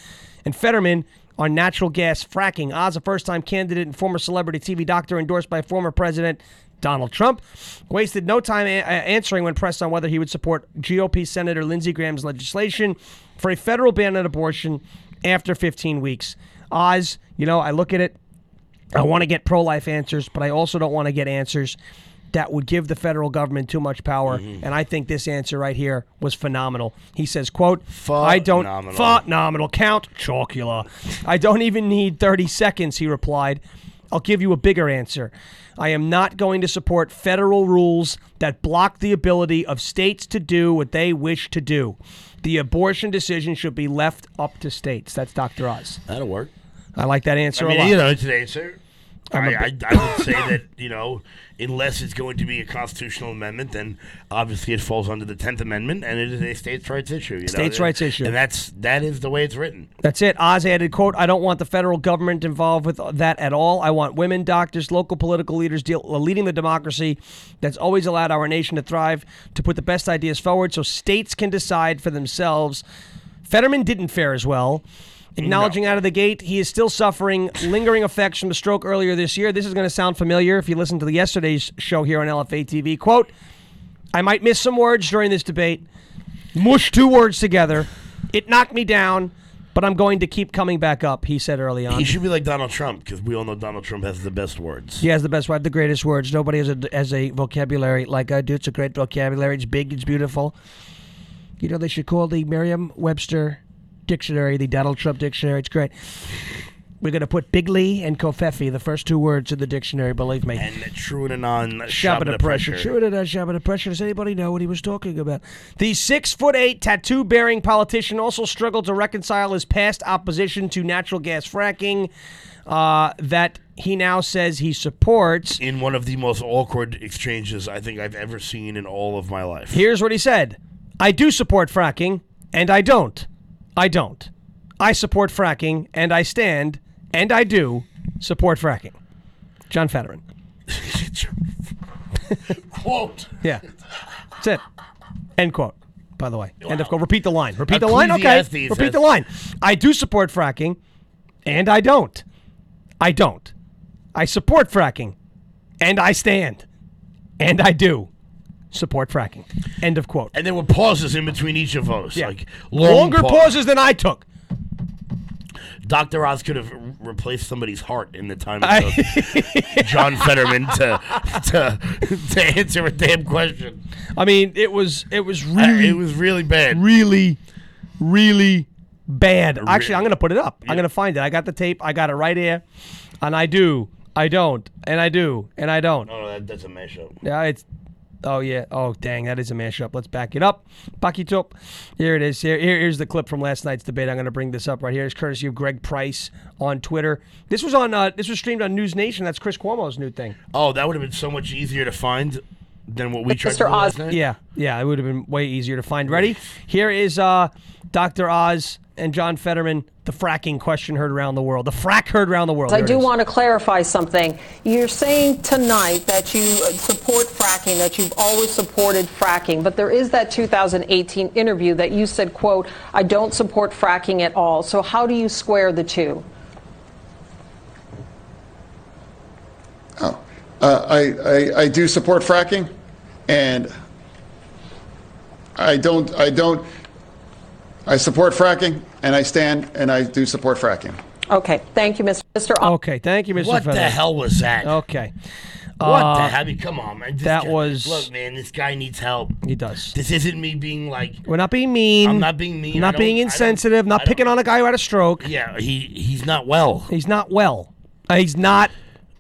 and Fetterman on natural gas fracking. Oz, a first time candidate and former celebrity TV doctor endorsed by former President Donald Trump, wasted no time a- answering when pressed on whether he would support GOP Senator Lindsey Graham's legislation for a federal ban on abortion after 15 weeks. Oz, you know, I look at it, I want to get pro life answers, but I also don't want to get answers that would give the federal government too much power. Mm-hmm. And I think this answer right here was phenomenal. He says, quote, I don't Phenomenal. phenomenal count chocula. I don't even need 30 seconds, he replied. I'll give you a bigger answer. I am not going to support federal rules that block the ability of states to do what they wish to do. The abortion decision should be left up to states. That's Dr. Oz. That'll work. I like that answer I mean, a lot. you know, today, sir. I, I'm a I, I would say that (coughs) you know, unless it's going to be a constitutional amendment, then obviously it falls under the Tenth Amendment, and it is a states' rights issue. You know? States' rights issue. and that's that is the way it's written. That's it. Oz added, quote, I don't want the federal government involved with that at all. I want women, doctors, local political leaders deal, uh, leading the democracy that's always allowed our nation to thrive, to put the best ideas forward so states can decide for themselves. Fetterman didn't fare as well. Acknowledging out of the gate, he is still suffering lingering effects from a stroke earlier this year. This is going to sound familiar if you listen to the yesterday's show here on LFA TV. Quote, I might miss some words during this debate. Mush two words together. It knocked me down, but I'm going to keep coming back up, he said early on. He should be like Donald Trump because we all know Donald Trump has the best words. He has the best the greatest words. Nobody has a, has a vocabulary like I do. It's a great vocabulary. It's big. It's beautiful. You know, they should call the Merriam-Webster dictionary the Donald Trump dictionary. It's great. We're going to put Bigley and covfefe, the first two words in the dictionary, believe me. And true and anon Shabbat Shabbat pressure. Uh, Shabbat of pressure. Does anybody know what he was talking about? The six foot eight tattoo bearing politician also struggled to reconcile his past opposition to natural gas fracking uh, that he now says he supports. In one of the most awkward exchanges I think I've ever seen in all of my life. Here's what he said I do support fracking, and I don't. I don't. I support fracking, and I stand, and I do support fracking. John Fetterman. (laughs) Quote. Yeah. That's it. End quote. By the way. End of quote. Repeat the line. Repeat the line. Okay. Ecclesiastes Repeat says- the line. I do support fracking, and I don't. I don't. I support fracking, and I stand, and I do support fracking. End of quote. And there were pauses in between each of those. Yeah. Like long Longer pause. pauses than I took. Dr. Oz could have replaced somebody's heart in the time it took (laughs) John Fetterman to, to to answer a damn question. I mean, it was it was really it was really bad. really, really bad. Actually, I'm going to put it up. I'm going to find it. I got the tape. I got it right here. And I do. I don't. And I do. And I don't. Oh, that, that's a mashup. Yeah, it's. Oh yeah. Oh dang, that is a mashup. Let's back it up. Back it up. Here it is. Here, here- here's the clip from last night's debate. I'm going to bring this up right here. It's courtesy of Greg Price on Twitter. This was on. Uh, this was streamed on News Nation. That's Chris Cuomo's new thing. Oh, that would have been so much easier to find than what we tried Mr. to do last Oz- night. Yeah, yeah, it would have been way easier to find. Ready? Here is uh, Dr. Oz and John Fetterman. The fracking question heard around the world. The frack heard around the world. I Here it do is. want to clarify something. You're saying tonight that you uh, support fracking, that you've always supported fracking, but there is that 2018 interview that you said, quote, I don't support fracking at all. So how do you square the two? Uh, I, I, I do support fracking, and I don't, I don't, I support fracking, and I stand, and I do support fracking. Okay, thank you, Mr. Mr. Oz- Okay, thank you, Mr. What the hell was that? Okay, What Uh, the hell? I mean, come on, man. This that guy- was- Look, man, this guy needs help. he does. This isn't me being like. We're not being mean. I'm not being mean. Not being insensitive. Not don't- picking on a guy who had a stroke. Yeah, he he's not well. He's not well. Uh, he's not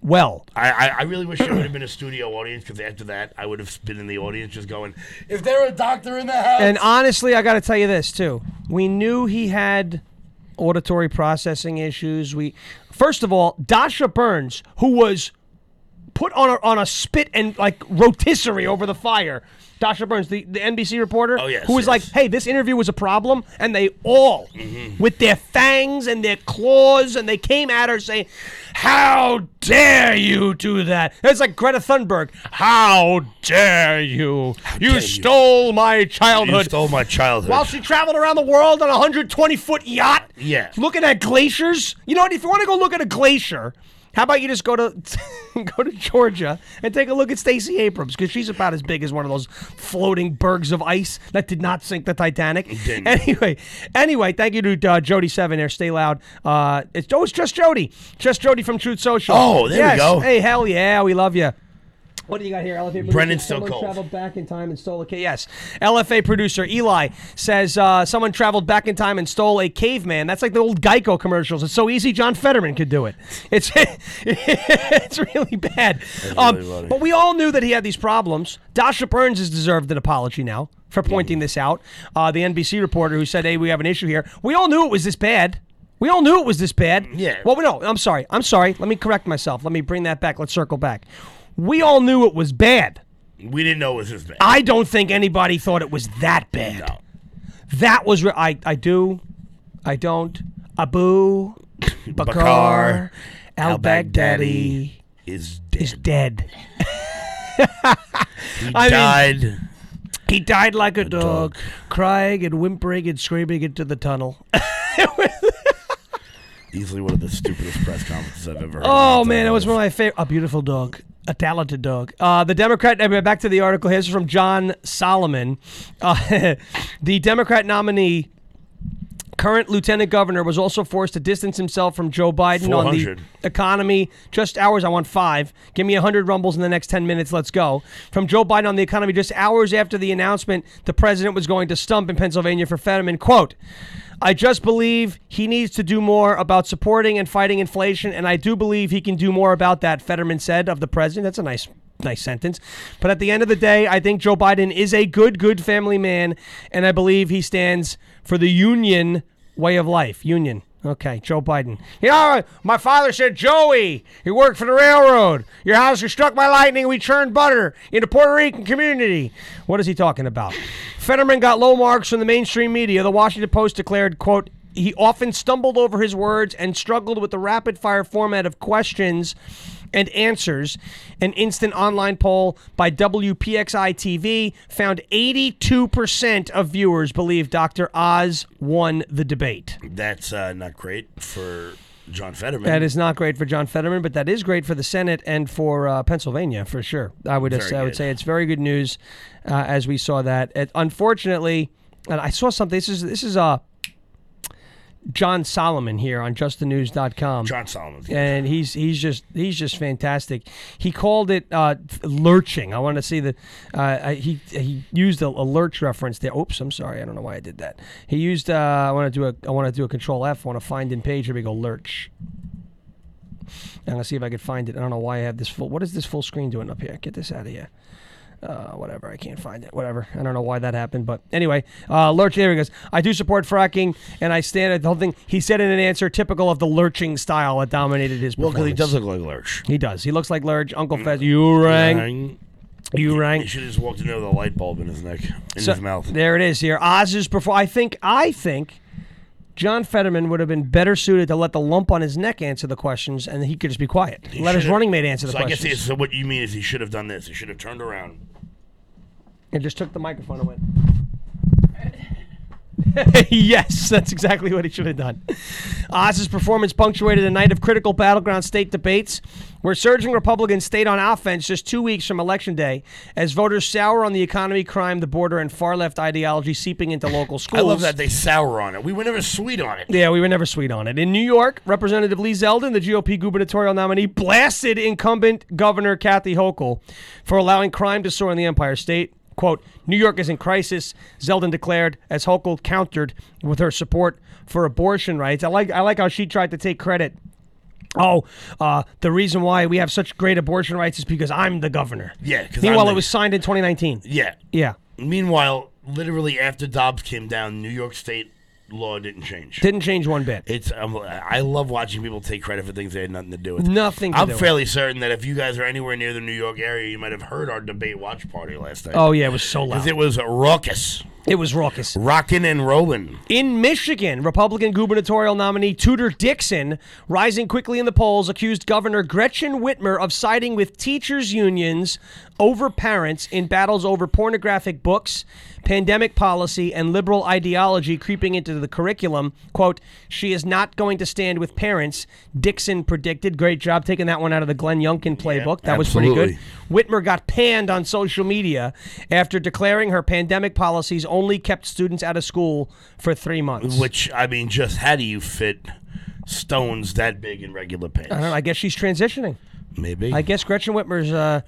well. I, I, I really wish there would have been a studio audience because after that I would have been in the audience just going, "Is there a doctor in the house?" And honestly, I got to tell you this too. We knew he had auditory processing issues. We first of all, Dasha Burns, who was put on a, on a spit and like rotisserie over the fire, Dasha Burns, the, the NBC reporter, Oh, yes, who was yes. like, "Hey, this interview was a problem," and they all, Mm-hmm. with their fangs and their claws, and they came at her saying, "How dare you do that?" It's like Greta Thunberg. How dare you? you dare you. stole my You childhood. stole my childhood. While she traveled around the world on a 120 foot yacht, Yeah. looking at glaciers. You know what? If you want to go look at a glacier, how about you just go to (laughs) go to Georgia and take a look at Stacey Abrams because she's about as big as one of those floating bergs of ice that did not sink the Titanic. didn't. Anyway, anyway, thank you to uh, Jody Seven there. Stay loud. Uh, it's oh, it's just Jody, just Jody from Truth Social. Oh, there we go. Hey, hell yeah, we love you. What do you got here, LFA producer? Brendan still Someone cold. traveled back in time and stole a cave. Yes, LFA producer Eli says uh, someone traveled back in time and stole a caveman. That's like the old Geico commercials. It's so easy, John Fetterman could do it. It's (laughs) it's really bad. Um, really funny. but we all knew that he had these problems. Dasha Burns has deserved an apology now for pointing this out. Uh, the NBC reporter who said, "Hey, we have an issue here." We all knew it was this bad. We all knew it was this bad. Yeah. Well, no, I'm sorry. I'm sorry. Let me correct myself. Let me bring that back. Let's circle back. We all knew it was bad. we didn't know it was his bad. I don't think anybody thought it was that bad. No. That was re- I I do, I don't. Abu (laughs) Bakar Bakar al al-Baghdadi Is dead. is dead. he (laughs) I mean- died. He died like a dog, dog. crying and whimpering and screaming into the tunnel. (laughs) Easily one of the stupidest press conferences I've ever heard. Oh man, it was one of my favorite. A beautiful dog, a talented dog. Uh, the Democrat. Back to the article. Here's from John Solomon. Uh, (laughs) the Democrat nominee, current Lieutenant Governor, was also forced to distance himself from Joe Biden on the economy. Just hours. I want five. Give me hundred rumbles in the next ten minutes. Let's go. From Joe Biden on the economy. Just hours after the announcement, the president was going to stump in Pennsylvania for Fetterman. Quote. I just believe he needs to do more about supporting and fighting inflation, and I do believe he can do more about that, Fetterman said of the president. That's a nice nice sentence. But at the end of the day, I think Joe Biden is a good, good family man, and I believe he stands for the union way of life. Union. Okay, Joe Biden. You know, my father said, Joey, you worked for the railroad. Your house was struck by lightning. We churned butter in the Puerto Rican community. What is he talking about? Fetterman got low marks from the mainstream media. The Washington Post declared, quote, he often stumbled over his words and struggled with the rapid fire format of questions and answers. An instant online poll by WPXI TV found 82% of viewers believe Dr. Oz won the debate. That's uh, not great for John Fetterman. That is not great for John Fetterman, but that is great for the Senate and for uh, Pennsylvania for sure. I would Very I would good. say it's very good news uh, as we saw that. It, unfortunately, and I saw something. This is this is uh, John Solomon here on JustTheNews.com. John Solomon. and he's he's just he's just fantastic. He called it uh, lurching. I want to see the uh, I- he he used a, a lurch reference there. Oops, I'm sorry. I don't know why I did that. He used uh, I want to do a I want to do a control F. I want to find in page. Here we go. Lurch. I'm gonna see if I could find it. I don't know why I have this full. What is this full screen doing up here? Get this out of here. Uh, whatever, I can't find it. Whatever, I don't know why that happened, but anyway, uh, Lurch. There he goes. I do support fracking, and I stand at the whole thing. He said in an answer typical of the lurching style that dominated his. Well, because he does look like Lurch. He does. He looks like Lurch. Uncle Fez. You rang. You rang. He should have just walked in there with a light bulb in his neck, in So, his mouth. There it is. Here, Oz's before. I think. I think. John Fetterman would have been better suited to let the lump on his neck answer the questions, and he could just be quiet. Let his should've- running mate answer the so I guess questions. he, so. What you mean is he should have done this. He should have turned around. And just took the microphone and went. (laughs) yes, that's exactly what he should have done. Oz's performance punctuated a night of critical battleground state debates where surging Republicans stayed on offense just two weeks from Election Day as voters sour on the economy, crime, the border, and far left ideology seeping into local schools. I love that they sour on it. We were never sweet on it. Yeah, we were never sweet on it. In New York, Representative Lee Zeldin, the GOP gubernatorial nominee, blasted incumbent Governor Kathy Hochul for allowing crime to soar in the Empire State. Quote, New York is in crisis, Zeldin declared as Hochul countered with her support for abortion rights. I like I like how she tried to take credit. Oh, uh, the reason why we have such great abortion rights is because I'm the governor. Yeah. Meanwhile, the- it was signed in 2019. Yeah. Yeah. Meanwhile, literally after Dobbs came down, New York State law didn't change. Didn't change one bit. It's um, I love watching people take credit for things they had nothing to do with. Nothing to I'm do with. fairly certain that if you guys are anywhere near the New York area, you might have heard our debate watch party last night. Oh yeah, it was so loud. it was raucous, It was raucous. rocking and rolling. In Michigan, Republican gubernatorial nominee Tudor Dixon, rising quickly in the polls, accused Governor Gretchen Whitmer of siding with teachers' unions over parents in battles over pornographic books, pandemic policy, and liberal ideology creeping into the curriculum. Quote, she is not going to stand with parents, Dixon predicted. Great job taking that one out of the Glenn Youngkin playbook. that was pretty good. Whitmer got panned on social media after declaring her pandemic policies only kept students out of school for three months. Which I mean, just how do you fit stones that big in regular pants? I don't know. I guess she's transitioning. Maybe. I guess Gretchen Whitmer's uh,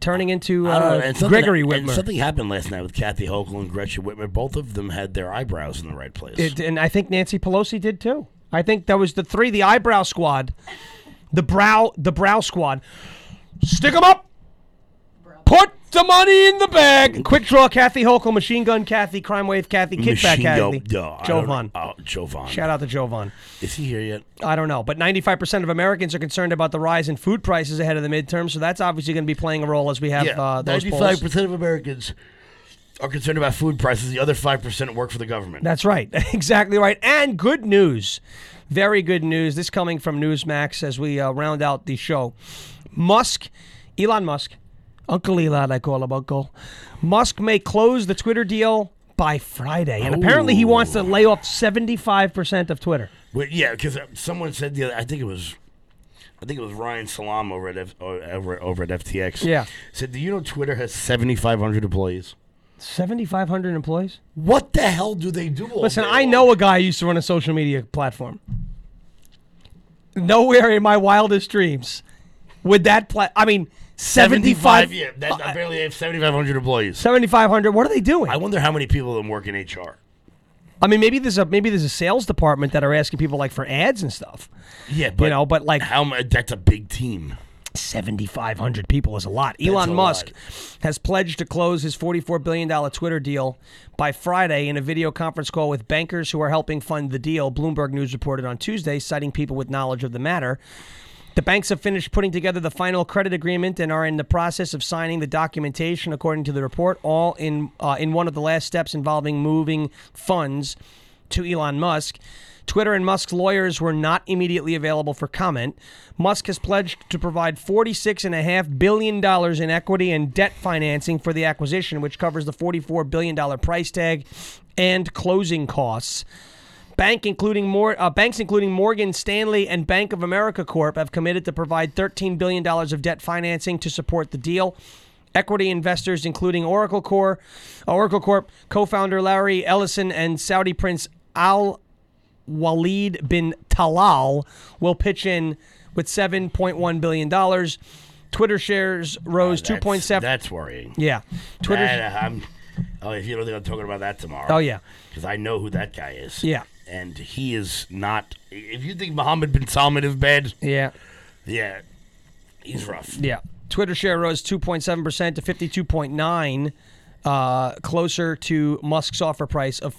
turning into I know. uh, And something- Gregory and Whitmer. something happened last night with Kathy Hochul and Gretchen Whitmer. Both of them had their eyebrows in the right place. It- and I think Nancy Pelosi did too. I think that was the three, the eyebrow squad, the brow, the brow squad. Stick them up. Put the money in the bag. Quick draw, Kathy Hochul, machine gun Kathy, crime wave Kathy, kickback Kathy, I Joe Vaughn. Oh, Joe Vaughn. Shout out to Joe Vaughn. Is he here yet? I don't know, but 95% of Americans are concerned about the rise in food prices ahead of the midterm, so that's obviously going to be playing a role as we have uh, those polls. ninety-five percent of Americans are concerned about food prices. The other five percent work for the government. That's right. (laughs) exactly right. And good news. Very good news. This coming from Newsmax as we uh, round out the show. Musk, Elon Musk, Uncle Elon, I call him Uncle. Musk may close the Twitter deal by Friday. And apparently he wants to lay off 75% of Twitter. Well, yeah, because uh, someone said the other, I think it was, I think it was Ryan Salame over at F, o- over, over at FTX. Yeah. said, do you know Twitter has seventy five hundred employees? 7,500 employees? What the hell do they do? All Listen, I long? know a guy who used to run a social media platform. Nowhere in my wildest dreams would that pla- I mean, 75 Yeah, that, apparently oh, they have seventy five hundred employees. 7,500. What are they doing? I wonder how many people of them work in HR. I mean, maybe there's a maybe there's a sales department that are asking people like for ads and stuff. Yeah, but you know, but like how much? That's a big team. 7,500 people is a lot. Elon a Musk lot. has pledged to close his $44 billion Twitter deal by Friday in a video conference call with bankers who are helping fund the deal, Bloomberg News reported on Tuesday, citing people with knowledge of the matter. The banks have finished putting together the final credit agreement and are in the process of signing the documentation, according to the report, all in uh, in one of the last steps involving moving funds to Elon Musk. Twitter and Musk's lawyers were not immediately available for comment. Musk has pledged to provide $46.5 billion in equity and debt financing for the acquisition, which covers the $44 billion price tag and closing costs. Bank including more uh, banks including Morgan Stanley and Bank of America Corp have committed to provide 13 billion dollars of debt financing to support the deal. Equity investors including Oracle Corp, Oracle Corp co-founder Larry Ellison and Saudi Prince Al Walid bin Talal will pitch in with 7.1 billion dollars. Twitter shares rose That's- 2.7 That's worrying. Yeah. Twitter That, I'm, oh, if you don't think I'm talking about that tomorrow. Oh, yeah. Because I know who that guy is. Yeah. And he is not. If you think Mohammed bin Salman is bad, Yeah. yeah, he's rough. Yeah. Twitter share rose 2.7% to 52.9, uh, closer to Musk's offer price of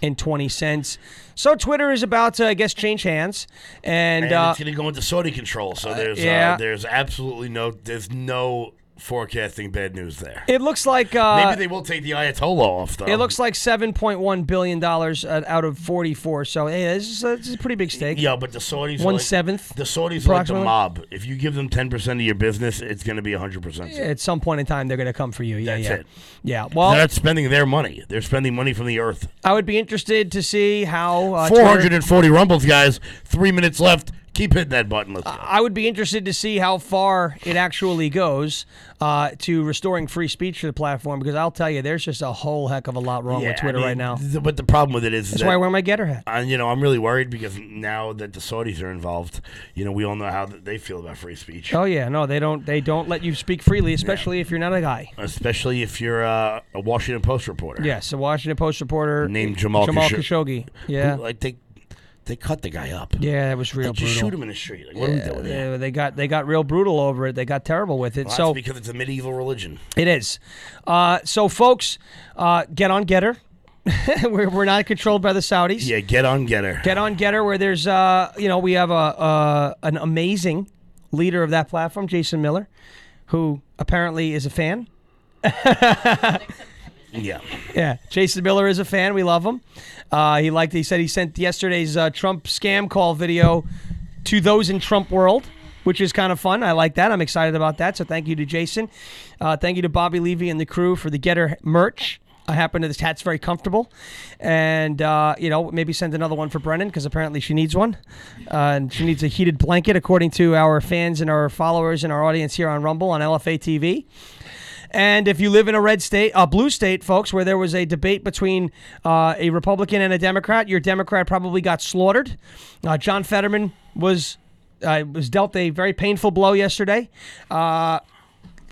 $54.20. So Twitter is about to, I guess, change hands. And, And uh, it's going to go into Saudi control. So there's yeah. uh, there's absolutely no there's no forecasting bad news there. it looks like uh, Maybe they will take the Ayatollah off though. it looks like 7.1 billion dollars uh, out of 44. So hey, this is, a, this is a pretty big stake. Yeah, but the Saudis One like, seventh, The Saudis are like the mob. If you give them ten percent of your business, it's going to be hundred percent. At some point in time, they're going to come for you. Yeah, That's yeah, it. yeah. Well, They're not spending their money. They're spending money from the earth. I would be interested to see how uh, Four hundred and forty rumbles, guys. Three minutes left. Keep hitting that button. Let's go. I would be interested to see how far it actually goes uh, to restoring free speech to the platform because I'll tell you, there's just a whole heck of a lot wrong Yeah, with Twitter I mean, right now. th- but the problem with it is That's that, why I wear my GETTR hat. and, you know, I'm really worried because now that the Saudis are involved, you know, we all know how they feel about free speech. Oh yeah, no, they don't. They don't let you speak freely, especially if you're not a guy. Especially if you're uh, a Washington Post reporter. Yes, a Washington Post reporter Named Jamal Jamal Khashoggi. Khashoggi. Yeah, Who, like they, they cut the guy up. yeah, that was real Like, just brutal. shoot him in the street. Like, what are we doing here? Yeah, they got they got real brutal over it. They got terrible with it. Well, so because it's a medieval religion. It is. Uh, so, folks, uh, get on GETTR. (laughs) we're, we're not controlled by the Saudis. Yeah, get on, GETTR. Get on GETTR, where there's, uh, you know, we have a uh, an amazing leader of that platform, Jason Miller, who apparently is a fan. (laughs) yeah. Yeah, Jason Miller is a fan. We love him. Uh, he liked. He said he sent yesterday's uh, Trump scam call video to those in Trump world, which is kind of fun. I like that. I'm excited about that. So thank you to Jason. Uh, thank you to Bobby Levy and the crew for the GETTR merch. I happen to this hat's very comfortable, and uh, you know maybe send another one for Brennan because apparently she needs one, uh, and she needs a heated blanket according to our fans and our followers and our audience here on Rumble on LFA TV. And if you live in a red state, a blue state, folks, where there was a debate between uh, a Republican and a Democrat, your Democrat probably got slaughtered. Uh, John Fetterman was uh, was dealt a very painful blow yesterday. Uh,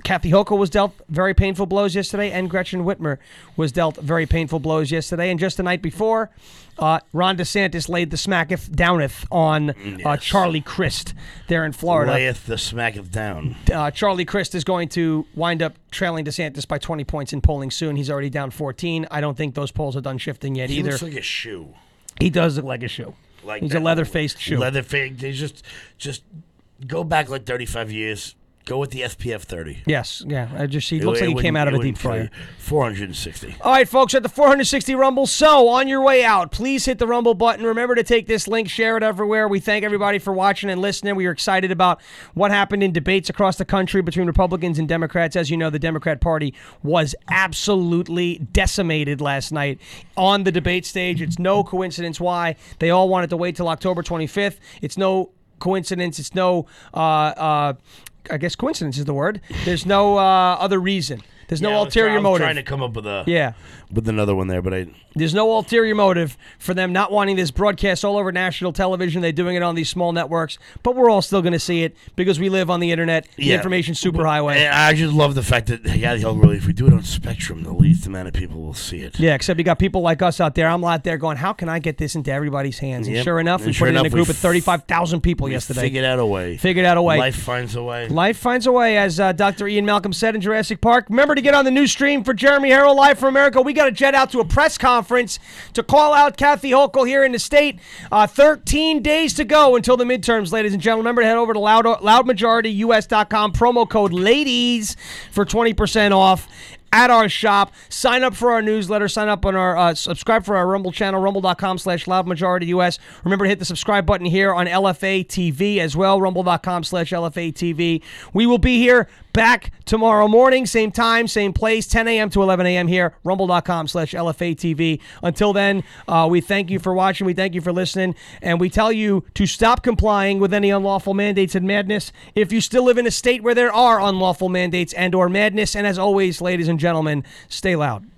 Kathy Hochul was dealt very painful blows yesterday, and Gretchen Whitmer was dealt very painful blows yesterday. And just the night before, uh, Ron DeSantis laid the smacketh downeth on uh, Charlie Crist there in Florida. Layeth the smacketh down. Uh, Charlie Crist is going to wind up trailing DeSantis by 20 points in polling soon. He's already down 14. I don't think those polls are done shifting yet He either. looks like a shoe. he does look like a shoe. Like He's a leather faced shoe. Leather face. They just just go back like thirty five years. Go with the SPF thirty. Yes, yeah. I just he looks like he came out of a deep fryer. Four hundred and sixty. All right, folks, at the 460 Rumble. So, on your way out, please hit the Rumble button. Remember to take this link, share it everywhere. We thank everybody for watching and listening. We are excited about what happened in debates across the country between Republicans and Democrats. As you know, the Democrat Party was absolutely decimated last night on the debate stage. It's no coincidence why they all wanted to wait till October 25th. It's no coincidence. It's no, uh, uh, I guess coincidence is the word. There's no uh, other reason. There's no Yeah, I was try- ulterior I was motive. Trying to come up with a Yeah. with another one there, but I There's no ulterior motive for them not wanting this broadcast all over national television. They're doing it on these small networks, but we're all still going to see it because we live on the internet, the Yeah. information superhighway. I just love the fact that yeah, the really, if we do it on Spectrum, the least amount of people will see it. Yeah, except you got people like us out there. I'm out there going, how can I get this into everybody's hands? And Yep. sure enough, And we sure put it in a enough, we group of f- 35,000 people We yesterday. figured out a way. Figured out a way. Life finds a way. Life finds a way, as uh, Dr. Ian Malcolm said in Jurassic Park. Remember to get on the new stream for Jeremy Herrell Live for America. We got to jet out to a press conference to call out Kathy Hochul here in the state. Uh, 13 days to go until the midterms, ladies and gentlemen. Remember to head over to loud, loudmajorityus.com, promo code LADIES for 20% off at our shop. Sign up for our newsletter. Sign up on our uh, subscribe for our Rumble channel, rumble.com slash loud majority US. Remember to hit the subscribe button here on LFA TV as well, rumble.com slash LFA TV. We will be here back tomorrow morning, same time, same place, 10 a.m. to 11 a.m. here, rumble.com slash LFA TV. Until then, uh, we thank you for watching. We thank you for listening. And we tell you to stop complying with any unlawful mandates and madness if you still live in a state where there are unlawful mandates and or madness. And as always, ladies and gentlemen, stay loud.